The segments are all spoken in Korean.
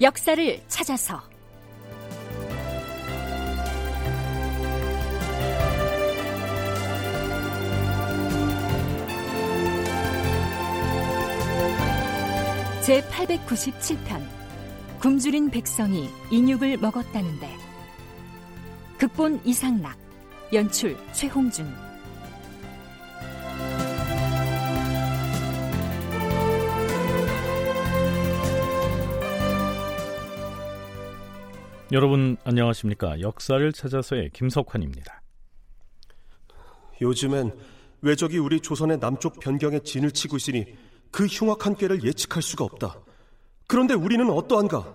역사를 찾아서. 제 897편 굶주린 백성이 인육을 먹었다는데. 극본 이상락 연출 최홍준 여러분 안녕하십니까? 역사를 찾아서의 김석환입니다. 요즘엔 외적이 우리 조선의 남쪽 변경에 진을 치고 있으니 그 흉악한 꾀를 예측할 수가 없다. 그런데 우리는 어떠한가?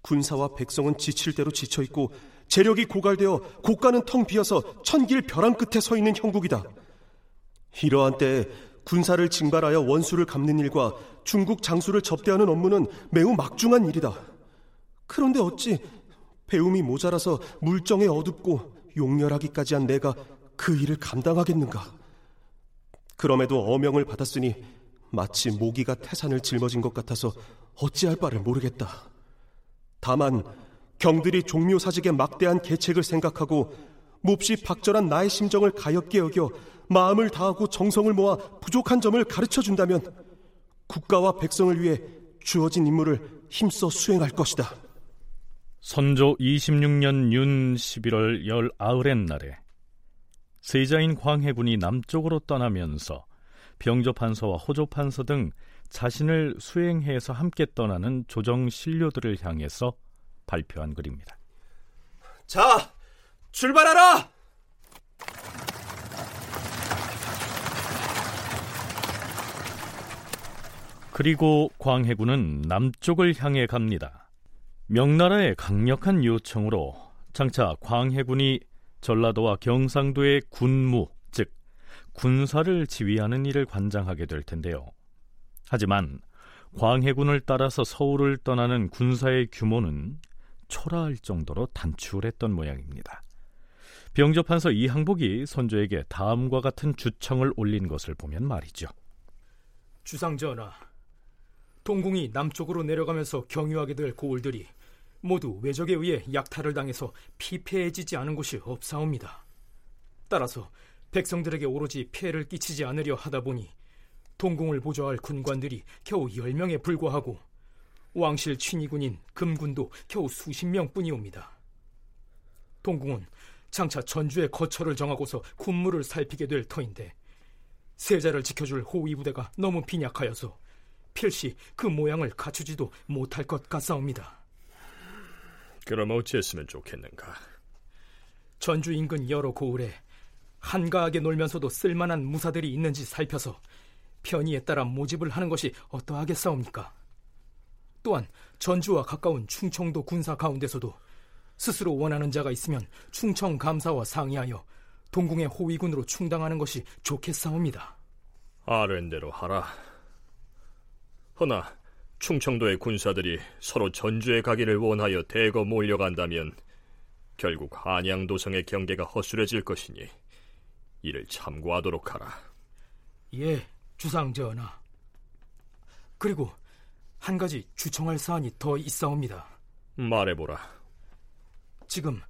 군사와 백성은 지칠 대로 지쳐 있고 재력이 고갈되어 고가는 텅 비어서 천길 벼랑 끝에 서 있는 형국이다. 이러한 때에 군사를 징발하여 원수를 갚는 일과 중국 장수를 접대하는 업무는 매우 막중한 일이다. 그런데 어찌 배움이 모자라서 물정에 어둡고 용렬하기까지 한 내가 그 일을 감당하겠는가? 그럼에도 어명을 받았으니 마치 모기가 태산을 짊어진 것 같아서 어찌할 바를 모르겠다. 다만 경들이 종묘사직의 막대한 계책을 생각하고 몹시 박절한 나의 심정을 가엽게 여겨 마음을 다하고 정성을 모아 부족한 점을 가르쳐 준다면 국가와 백성을 위해 주어진 임무를 힘써 수행할 것이다. 선조 26년 윤 11월 열 아흔 날에 세자인 광해군이 남쪽으로 떠나면서 병조판서와 호조판서 등 자신을 수행해서 함께 떠나는 조정 신료들을 향해서 발표한 글입니다. 자, 출발하라! 그리고 광해군은 남쪽을 향해 갑니다. 명나라의 강력한 요청으로 장차 광해군이 전라도와 경상도의 군무, 즉 군사를 지휘하는 일을 관장하게 될 텐데요. 하지만 광해군을 따라서 서울을 떠나는 군사의 규모는 초라할 정도로 단출했던 모양입니다. 병조판서 이항복이 선조에게 다음과 같은 주청을 올린 것을 보면 말이죠. 주상전하, 동궁이 남쪽으로 내려가면서 경유하게 될 고을들이 모두 외적에 의해 약탈을 당해서 피폐해지지 않은 곳이 없사옵니다. 따라서 백성들에게 오로지 피해를 끼치지 않으려 하다 보니 동궁을 보좌할 군관들이 겨우 10명에 불과하고 왕실 친위군인 금군도 겨우 수십 명뿐이옵니다. 동궁은 장차 전주의 거처를 정하고서 군무를 살피게 될 터인데 세자를 지켜줄 호위 부대가 너무 빈약하여서 필시 그 모양을 갖추지도 못할 것 같사옵니다. 그럼 어찌했으면 좋겠는가? 전주 인근 여러 고을에 한가하게 놀면서도 쓸만한 무사들이 있는지 살펴서 편의에 따라 모집을 하는 것이 어떠하겠사옵니까? 또한 전주와 가까운 충청도 군사 가운데서도 스스로 원하는 자가 있으면 충청 감사와 상의하여 동궁의 호위군으로 충당하는 것이 좋겠사옵니다. 아랜대로 하라. 허나 충청도의 군사들이 서로 전주에 가기를 원하여 대거 몰려간다면 결국 한양도성의 경계가 허술해질 것이니 이를 참고하도록 하라. 예, 주상 전하. 그리고 한 가지 주청할 사안이 더 있사옵니다. 말해보라. 지금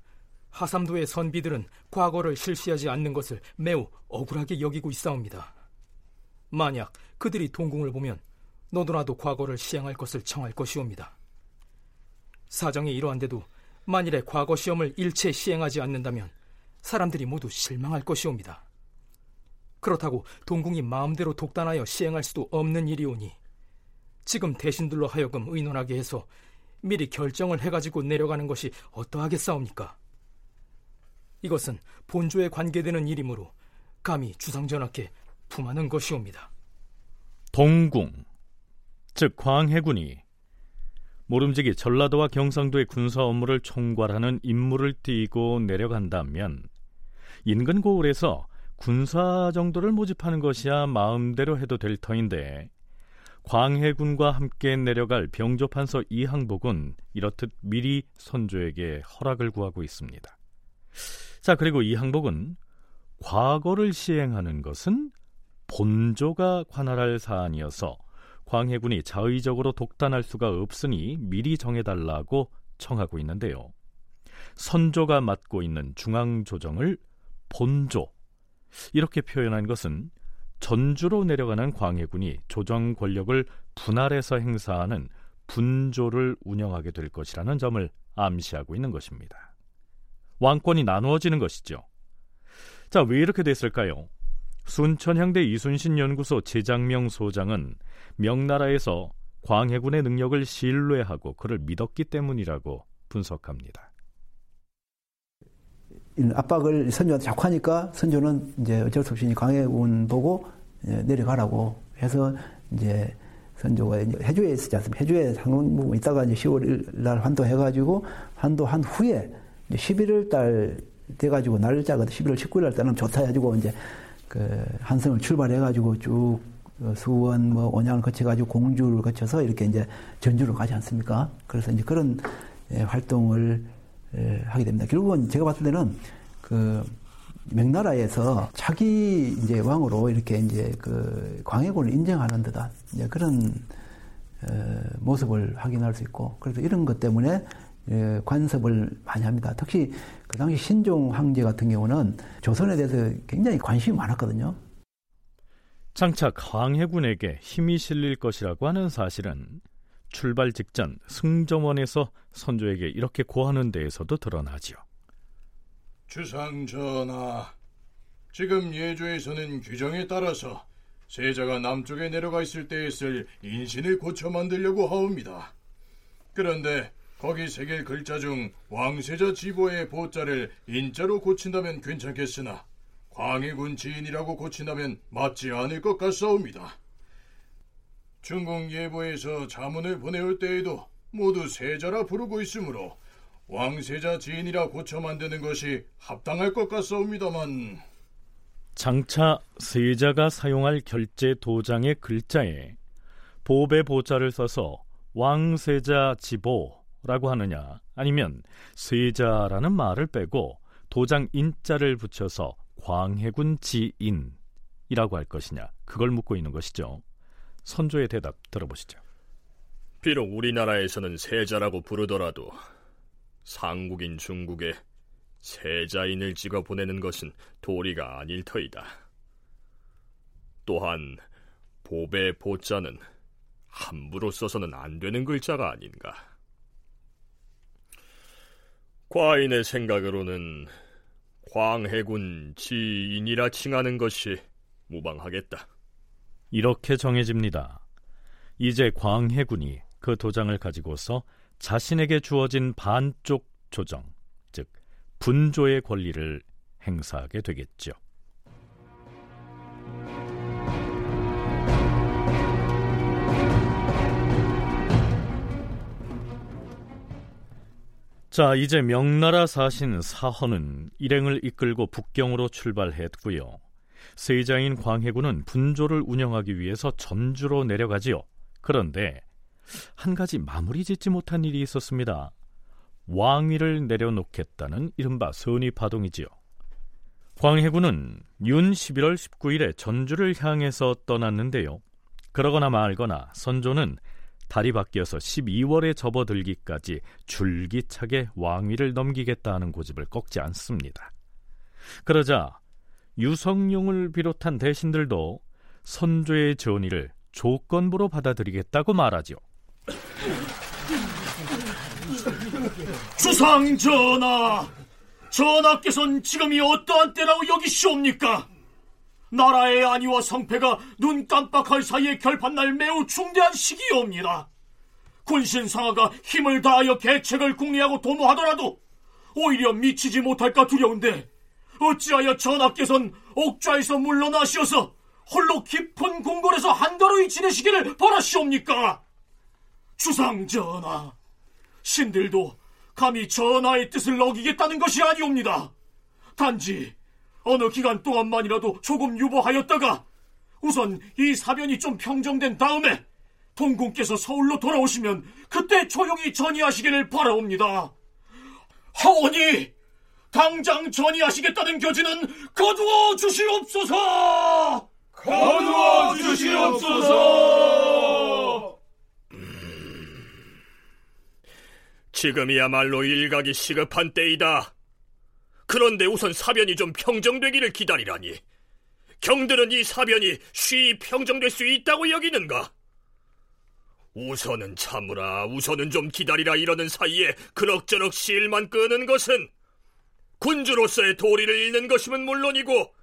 하삼도의 선비들은 과거를 실시하지 않는 것을 매우 억울하게 여기고 있사옵니다. 만약 그들이 동궁을 보면 너도나도 과거를 시행할 것을 청할 것이옵니다. 사정이 이러한데도 만일에 과거 시험을 일체 시행하지 않는다면 사람들이 모두 실망할 것이옵니다. 그렇다고 동궁이 마음대로 독단하여 시행할 수도 없는 일이오니 지금 대신들로 하여금 의논하게 해서 미리 결정을 해가지고 내려가는 것이 어떠하겠사옵니까? 이것은 본조에 관계되는 일이므로 감히 주상전하께 품하는 것이옵니다. 동궁, 즉 광해군이 모름지기 전라도와 경상도의 군사 업무를 총괄하는 임무를 띠고 내려간다면 인근 고을에서 군사 정도를 모집하는 것이야 마음대로 해도 될 터인데 광해군과 함께 내려갈 병조판서 이항복은 이렇듯 미리 선조에게 허락을 구하고 있습니다. 자, 그리고 이항복은 과거를 시행하는 것은 본조가 관할할 사안이어서 광해군이 자의적으로 독단할 수가 없으니 미리 정해달라고 청하고 있는데요. 선조가 맡고 있는 중앙조정을 본조 이렇게 표현한 것은 전주로 내려가는 광해군이 조정 권력을 분할해서 행사하는 분조를 운영하게 될 것이라는 점을 암시하고 있는 것입니다. 왕권이 나누어지는 것이죠. 자, 왜 이렇게 됐을까요? 순천향대 이순신 연구소 제장명 소장은 명나라에서 광해군의 능력을 신뢰하고 그를 믿었기 때문이라고 분석합니다. 압박을 선조한테 자꾸 하니까 선조는 이제 어쩔 수 없이 광해군 보고 내려가라고 해서 이제 선조가 이제 해주에 있었지 않습니까? 해주에 상론부 있다가 이제 10월 날 환도해가지고 환도한 후에 이제 11월 달 돼가지고 날짜가 11월 19일 날 때는 좋다 해가지고 이제 그 한성을 출발해 가지고 쭉 수원 뭐 온양을 거쳐 가지고 공주를 거쳐서 이렇게 이제 전주로 가지 않습니까? 그래서 이제 그런 예, 활동을 예, 하게 됩니다. 결국은 제가 봤을 때는 그 명나라에서 자기 이제 왕으로 이렇게 이제 그 광해군을 인정하는 듯한 그런 어, 모습을 확인할 수 있고 그래서 이런 것 때문에 예, 관섭을 많이 합니다. 특히 그 당시 신종 황제 같은 경우는 조선에 대해서 굉장히 관심이 많았거든요. 장차 광해군에게 힘이 실릴 것이라고 하는 사실은 출발 직전 승정원에서 선조에게 이렇게 고하는 데에서도 드러나지요. 주상 전하, 지금 예조에서는 규정에 따라서 세자가 남쪽에 내려가 있을 때에 쓸 인신을 고쳐 만들려고 하옵니다. 그런데 거기 새길 글자 중 왕세자 지보의 보자를 인자로 고친다면 괜찮겠으나 광해군 지인이라고 고친다면 맞지 않을 것 같사옵니다. 중국 예보에서 자문을 보내올 때에도 모두 세자라 부르고 있으므로 왕세자 지인이라 고쳐 만드는 것이 합당할 것 같사옵니다만 장차 세자가 사용할 결제 도장의 글자에 보배 보자를 써서 왕세자 지보 라고 하느냐 아니면 세자라는 말을 빼고 도장 인자를 붙여서 광해군 지인이라고 할 것이냐 그걸 묻고 있는 것이죠. 선조의 대답 들어보시죠. 비록 우리나라에서는 세자라고 부르더라도 상국인 중국에 세자인을 찍어 보내는 것은 도리가 아닐 터이다. 또한 보배 보자는 함부로 써서는 안 되는 글자가 아닌가. 과인의 생각으로는 광해군 지인이라 칭하는 것이 무방하겠다. 이렇게 정해집니다. 이제 광해군이 그 도장을 가지고서 자신에게 주어진 반쪽 조정, 즉 분조의 권리를 행사하게 되겠죠. 자, 이제 명나라 사신 사헌은 일행을 이끌고 북경으로 출발했고요. 세자인 광해군은 분조를 운영하기 위해서 전주로 내려가지요. 그런데 한 가지 마무리 짓지 못한 일이 있었습니다. 왕위를 내려놓겠다는 이른바 선의파동이지요. 광해군은 윤 11월 19일에 전주를 향해서 떠났는데요. 그러거나 말거나 선조는 달이 바뀌어서 12월에 접어들기까지 줄기차게 왕위를 넘기겠다는 고집을 꺾지 않습니다. 그러자 유성룡을 비롯한 대신들도 선조의 전의를 조건부로 받아들이겠다고 말하죠. 주상 전하, 전하께서는 지금이 어떠한 때라고 여기시옵니까? 나라의 안위와 성패가 눈 깜빡할 사이에 결판날 매우 중대한 시기옵니다. 군신 상하가 힘을 다하여 계책을 궁리하고 도모하더라도 오히려 미치지 못할까 두려운데 어찌하여 전하께서는 옥좌에서 물러나시어서 홀로 깊은 궁궐에서 한가로이 지내시기를 바라시옵니까? 주상 전하, 신들도 감히 전하의 뜻을 어기겠다는 것이 아니옵니다. 단지 어느 기간 동안만이라도 조금 유보하였다가 우선 이 사변이 좀 평정된 다음에 동궁께서 서울로 돌아오시면 그때 조용히 전의하시기를 바라옵니다. 하오니 당장 전의하시겠다는 교지는 거두어 주시옵소서. 거두어 주시옵소서. 지금이야말로 일각이 시급한 때이다. 그런데 우선 사변이 좀 평정되기를 기다리라니. 경들은 이 사변이 쉬이 평정될 수 있다고 여기는가? 우선은 참으라, 우선은 좀 기다리라 이러는 사이에 그럭저럭 실만 끄는 것은 군주로서의 도리를 잃는 것이면 물론이고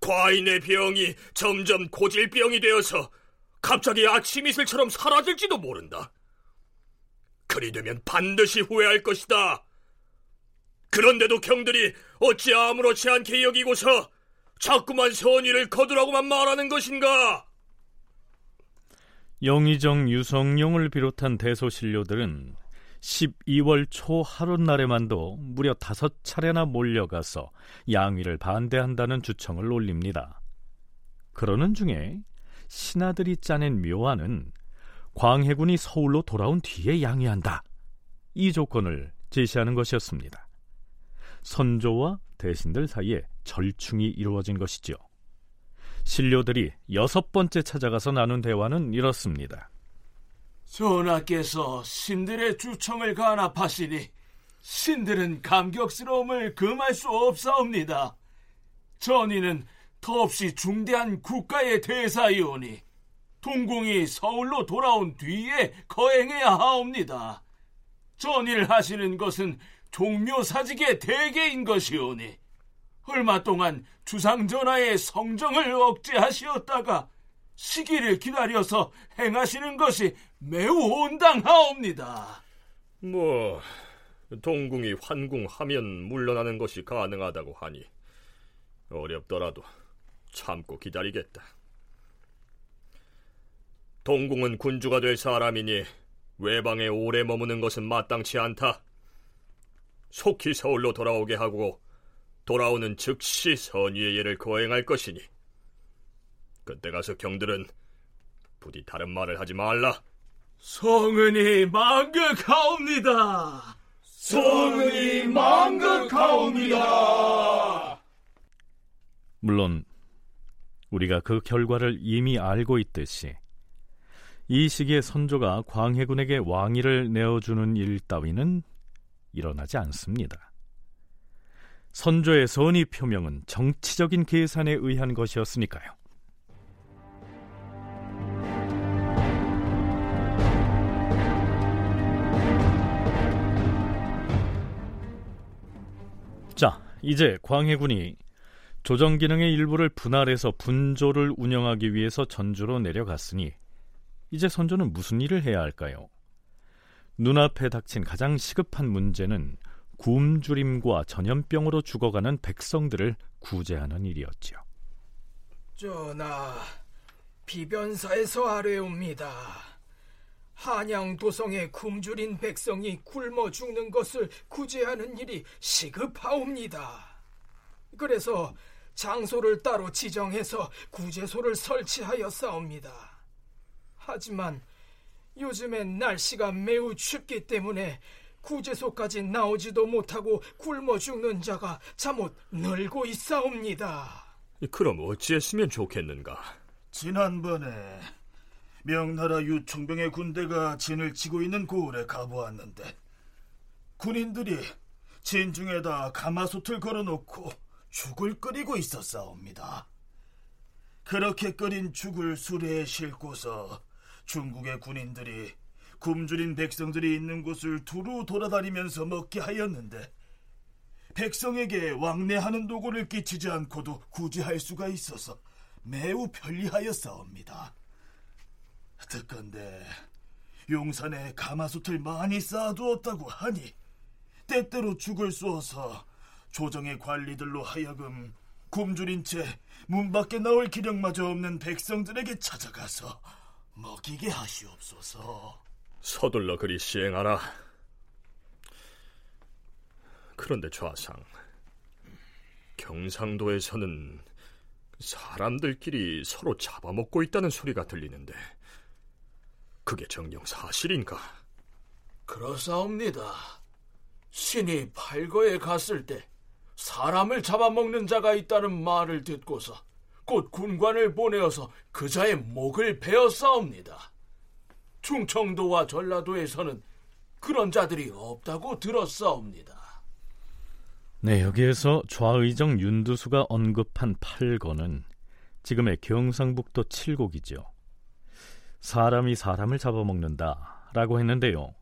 과인의 병이 점점 고질병이 되어서 갑자기 아침 이슬처럼 사라질지도 모른다. 그리 되면 반드시 후회할 것이다. 그런데도 경들이 어찌 아무렇지 않게 여기고서 자꾸만 선의를 거두라고만 말하는 것인가? 영의정 유성룡을 비롯한 대소신료들은 12월 초 하룻날에만도 무려 다섯 차례나 몰려가서 양위를 반대한다는 주청을 올립니다. 그러는 중에 신하들이 짜낸 묘안은 광해군이 서울로 돌아온 뒤에 양위한다. 이 조건을 제시하는 것이었습니다. 선조와 대신들 사이에 절충이 이루어진 것이죠. 신료들이 여섯 번째 찾아가서 나눈 대화는 이렇습니다. 전하께서 신들의 주청을 간합하시니 신들은 감격스러움을 금할 수 없사옵니다. 전이는 더없이 중대한 국가의 대사이오니 동궁이 서울로 돌아온 뒤에 거행해야 하옵니다. 전의를 하시는 것은 종묘사직의 대계인 것이오니 얼마 동안 주상전하의 성정을 억제하시었다가 시기를 기다려서 행하시는 것이 매우 온당하옵니다. 뭐 동궁이 환궁하면 물러나는 것이 가능하다고 하니 어렵더라도 참고 기다리겠다. 동궁은 군주가 될 사람이니 외방에 오래 머무는 것은 마땅치 않다. 속히 서울로 돌아오게 하고 돌아오는 즉시 선의의 예를 거행할 것이니 그때 가서 경들은 부디 다른 말을 하지 말라. 성은이 망극하옵니다. 성은이 망극하옵니다. 물론 우리가 그 결과를 이미 알고 있듯이 이 시기에 선조가 광해군에게 왕위를 내어주는 일 따위는 일어나지 않습니다. 선조의 선의 표명은 정치적인 계산에 의한 것이었으니까요. 자, 이제 광해군이 조정 기능의 일부를 분할해서 분조를 운영하기 위해서 전주로 내려갔으니 이제 선조는 무슨 일을 해야 할까요? 눈앞에 닥친 가장 시급한 문제는 굶주림과 전염병으로 죽어가는 백성들을 구제하는 일이었지요. 전하, 비변사에서 아뢰옵니다. 한양 도성의 굶주린 백성이 굶어 죽는 것을 구제하는 일이 시급하옵니다. 그래서 장소를 따로 지정해서 구제소를 설치하여 싸웁니다. 하지만 요즘엔 날씨가 매우 춥기 때문에 구제소까지 나오지도 못하고 굶어 죽는 자가 잠옷 늘고 있사옵니다. 그럼 어찌했으면 좋겠는가? 지난번에 명나라 유총병의 군대가 진을 치고 있는 고을에 가보았는데 군인들이 진 중에다 가마솥을 걸어놓고 죽을 끓이고 있었사옵니다. 그렇게 끓인 죽을 수레에 싣고서 중국의 군인들이 굶주린 백성들이 있는 곳을 두루 돌아다니면서 먹게 하였는데 백성에게 왕래하는 도구를 끼치지 않고도 구제할 수가 있어서 매우 편리하였사옵니다. 듣건데 용산에 가마솥을 많이 쌓아두었다고 하니 때때로 죽을 쏘어서 조정의 관리들로 하여금 굶주린 채 문 밖에 나올 기력마저 없는 백성들에게 찾아가서 먹이게 하시옵소서. 서둘러 그리 시행하라. 그런데 좌상, 경상도에서는 사람들끼리 서로 잡아먹고 있다는 소리가 들리는데 그게 정녕 사실인가? 그렇사옵니다. 신이 팔거에 갔을 때 사람을 잡아먹는 자가 있다는 말을 듣고서 곧 군관을 보내어서 그자의 목을 베어 싸웁니다. 충청도와 전라도에서는 그런 자들이 없다고 들었사옵니다. 네, 여기에서 좌의정 윤두수가 언급한 8권은 지금의 경상북도 칠곡이죠. 사람이 사람을 잡아먹는다 라고 했는데요.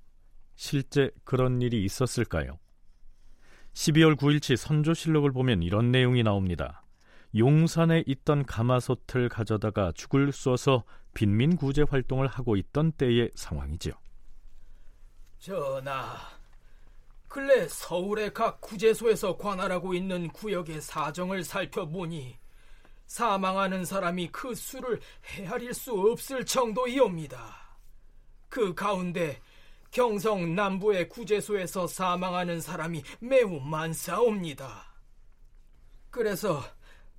실제 그런 일이 있었을까요? 12월 9일치 선조실록을 보면 이런 내용이 나옵니다. 용산에 있던 가마솥을 가져다가 죽을 쏘서 빈민 구제 활동을 하고 있던 때의 상황이죠. 전하, 근래 서울의 각 구제소에서 관할하고 있는 구역의 사정을 살펴보니 사망하는 사람이 그 수를 헤아릴 수 없을 정도이옵니다. 그 가운데 경성 남부의 구제소에서 사망하는 사람이 매우 많사옵니다. 그래서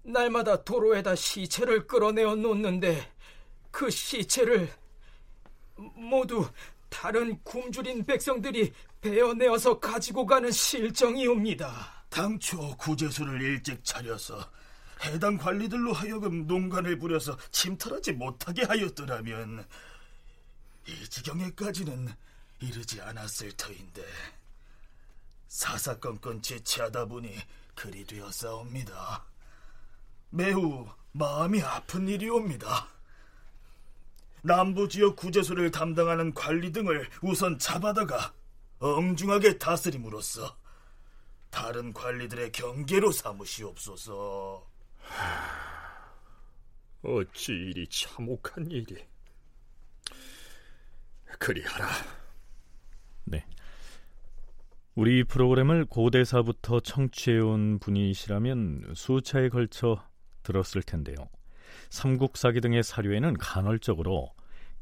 날마다 도로에다 시체를 끌어내어 놓는데 그 시체를 모두 다른 굶주린 백성들이 베어내어서 가지고 가는 실정이옵니다. 당초 구제소를 일찍 차려서 해당 관리들로 하여금 농간을 부려서 침탈하지 못하게 하였더라면 이 지경에까지는 이르지 않았을 터인데 사사건건 지체하다 보니 그리 되었사옵니다. 매우 마음이 아픈 일이옵니다. 남부 지역 구제소를 담당하는 관리 등을 우선 잡아다가 엄중하게 다스림으로써 다른 관리들의 경계로 삼으시옵소서. 어찌 이리 참혹한 일이. 그리하라. 네. 우리 프로그램을 고대사부터 청취해온 분이시라면 수차에 걸쳐 들었을 텐데요. 삼국사기 등의 사료에는 간헐적으로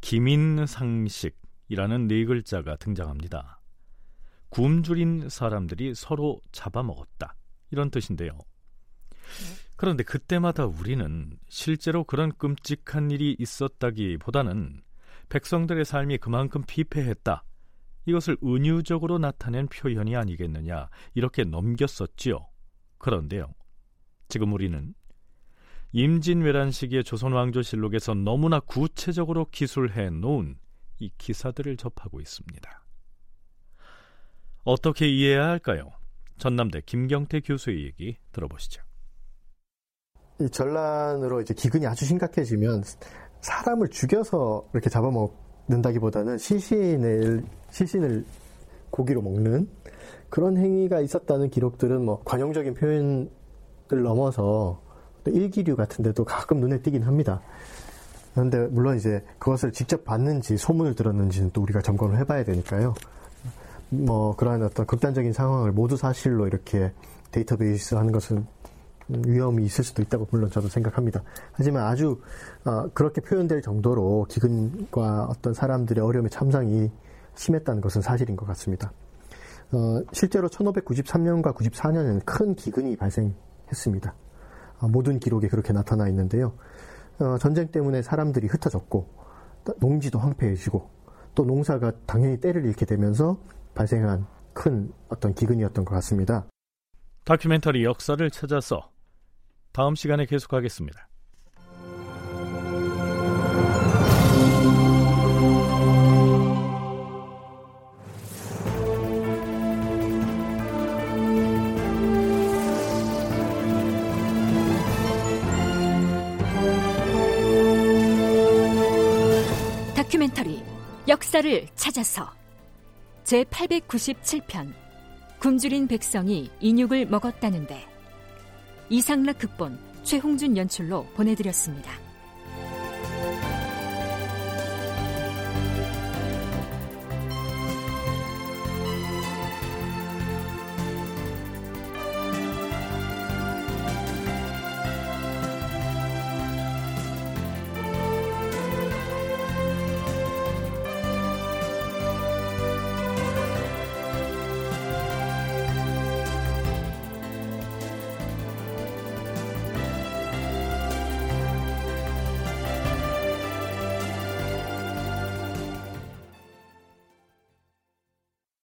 기민상식이라는 네 글자가 등장합니다. 굶주린 사람들이 서로 잡아먹었다. 이런 뜻인데요. 그런데 그때마다 우리는 실제로 그런 끔찍한 일이 있었다기 보다는 백성들의 삶이 그만큼 피폐했다. 이것을 은유적으로 나타낸 표현이 아니겠느냐. 이렇게 넘겼었지요. 그런데요. 지금 우리는 임진왜란 시기의 조선왕조실록에서 너무나 구체적으로 기술해 놓은 이 기사들을 접하고 있습니다. 어떻게 이해해야 할까요? 전남대 김경태 교수의 얘기 들어보시죠. 이 전란으로 이제 기근이 아주 심각해지면 사람을 죽여서 이렇게 잡아먹는다기보다는 시신을 시신을 고기로 먹는 그런 행위가 있었다는 기록들은 뭐 관용적인 표현을 넘어서 일기류 같은 데도 가끔 눈에 띄긴 합니다. 그런데 물론 이제 그것을 직접 봤는지 소문을 들었는지는 또 우리가 점검을 해봐야 되니까요. 뭐 그러한 어떤 극단적인 상황을 모두 사실로 이렇게 데이터베이스 하는 것은 위험이 있을 수도 있다고 물론 저도 생각합니다. 하지만 아주 어, 그렇게 표현될 정도로 기근과 어떤 사람들의 어려움의 참상이 심했다는 것은 사실인 것 같습니다. 어, 실제로 1593년과 94년에는 큰 기근이 발생했습니다. 어, 모든 기록에 그렇게 나타나 있는데요. 어, 전쟁 때문에 사람들이 흩어졌고 농지도 황폐해지고 또 농사가 당연히 때를 잃게 되면서 발생한 큰 어떤 기근이었던 것 같습니다. 다큐멘터리 역사를 찾아서 다음 시간에 계속하겠습니다. 역사를 찾아서 제 897편 굶주린 백성이 인육을 먹었다는데 이상락 극본 최홍준 연출로 보내드렸습니다.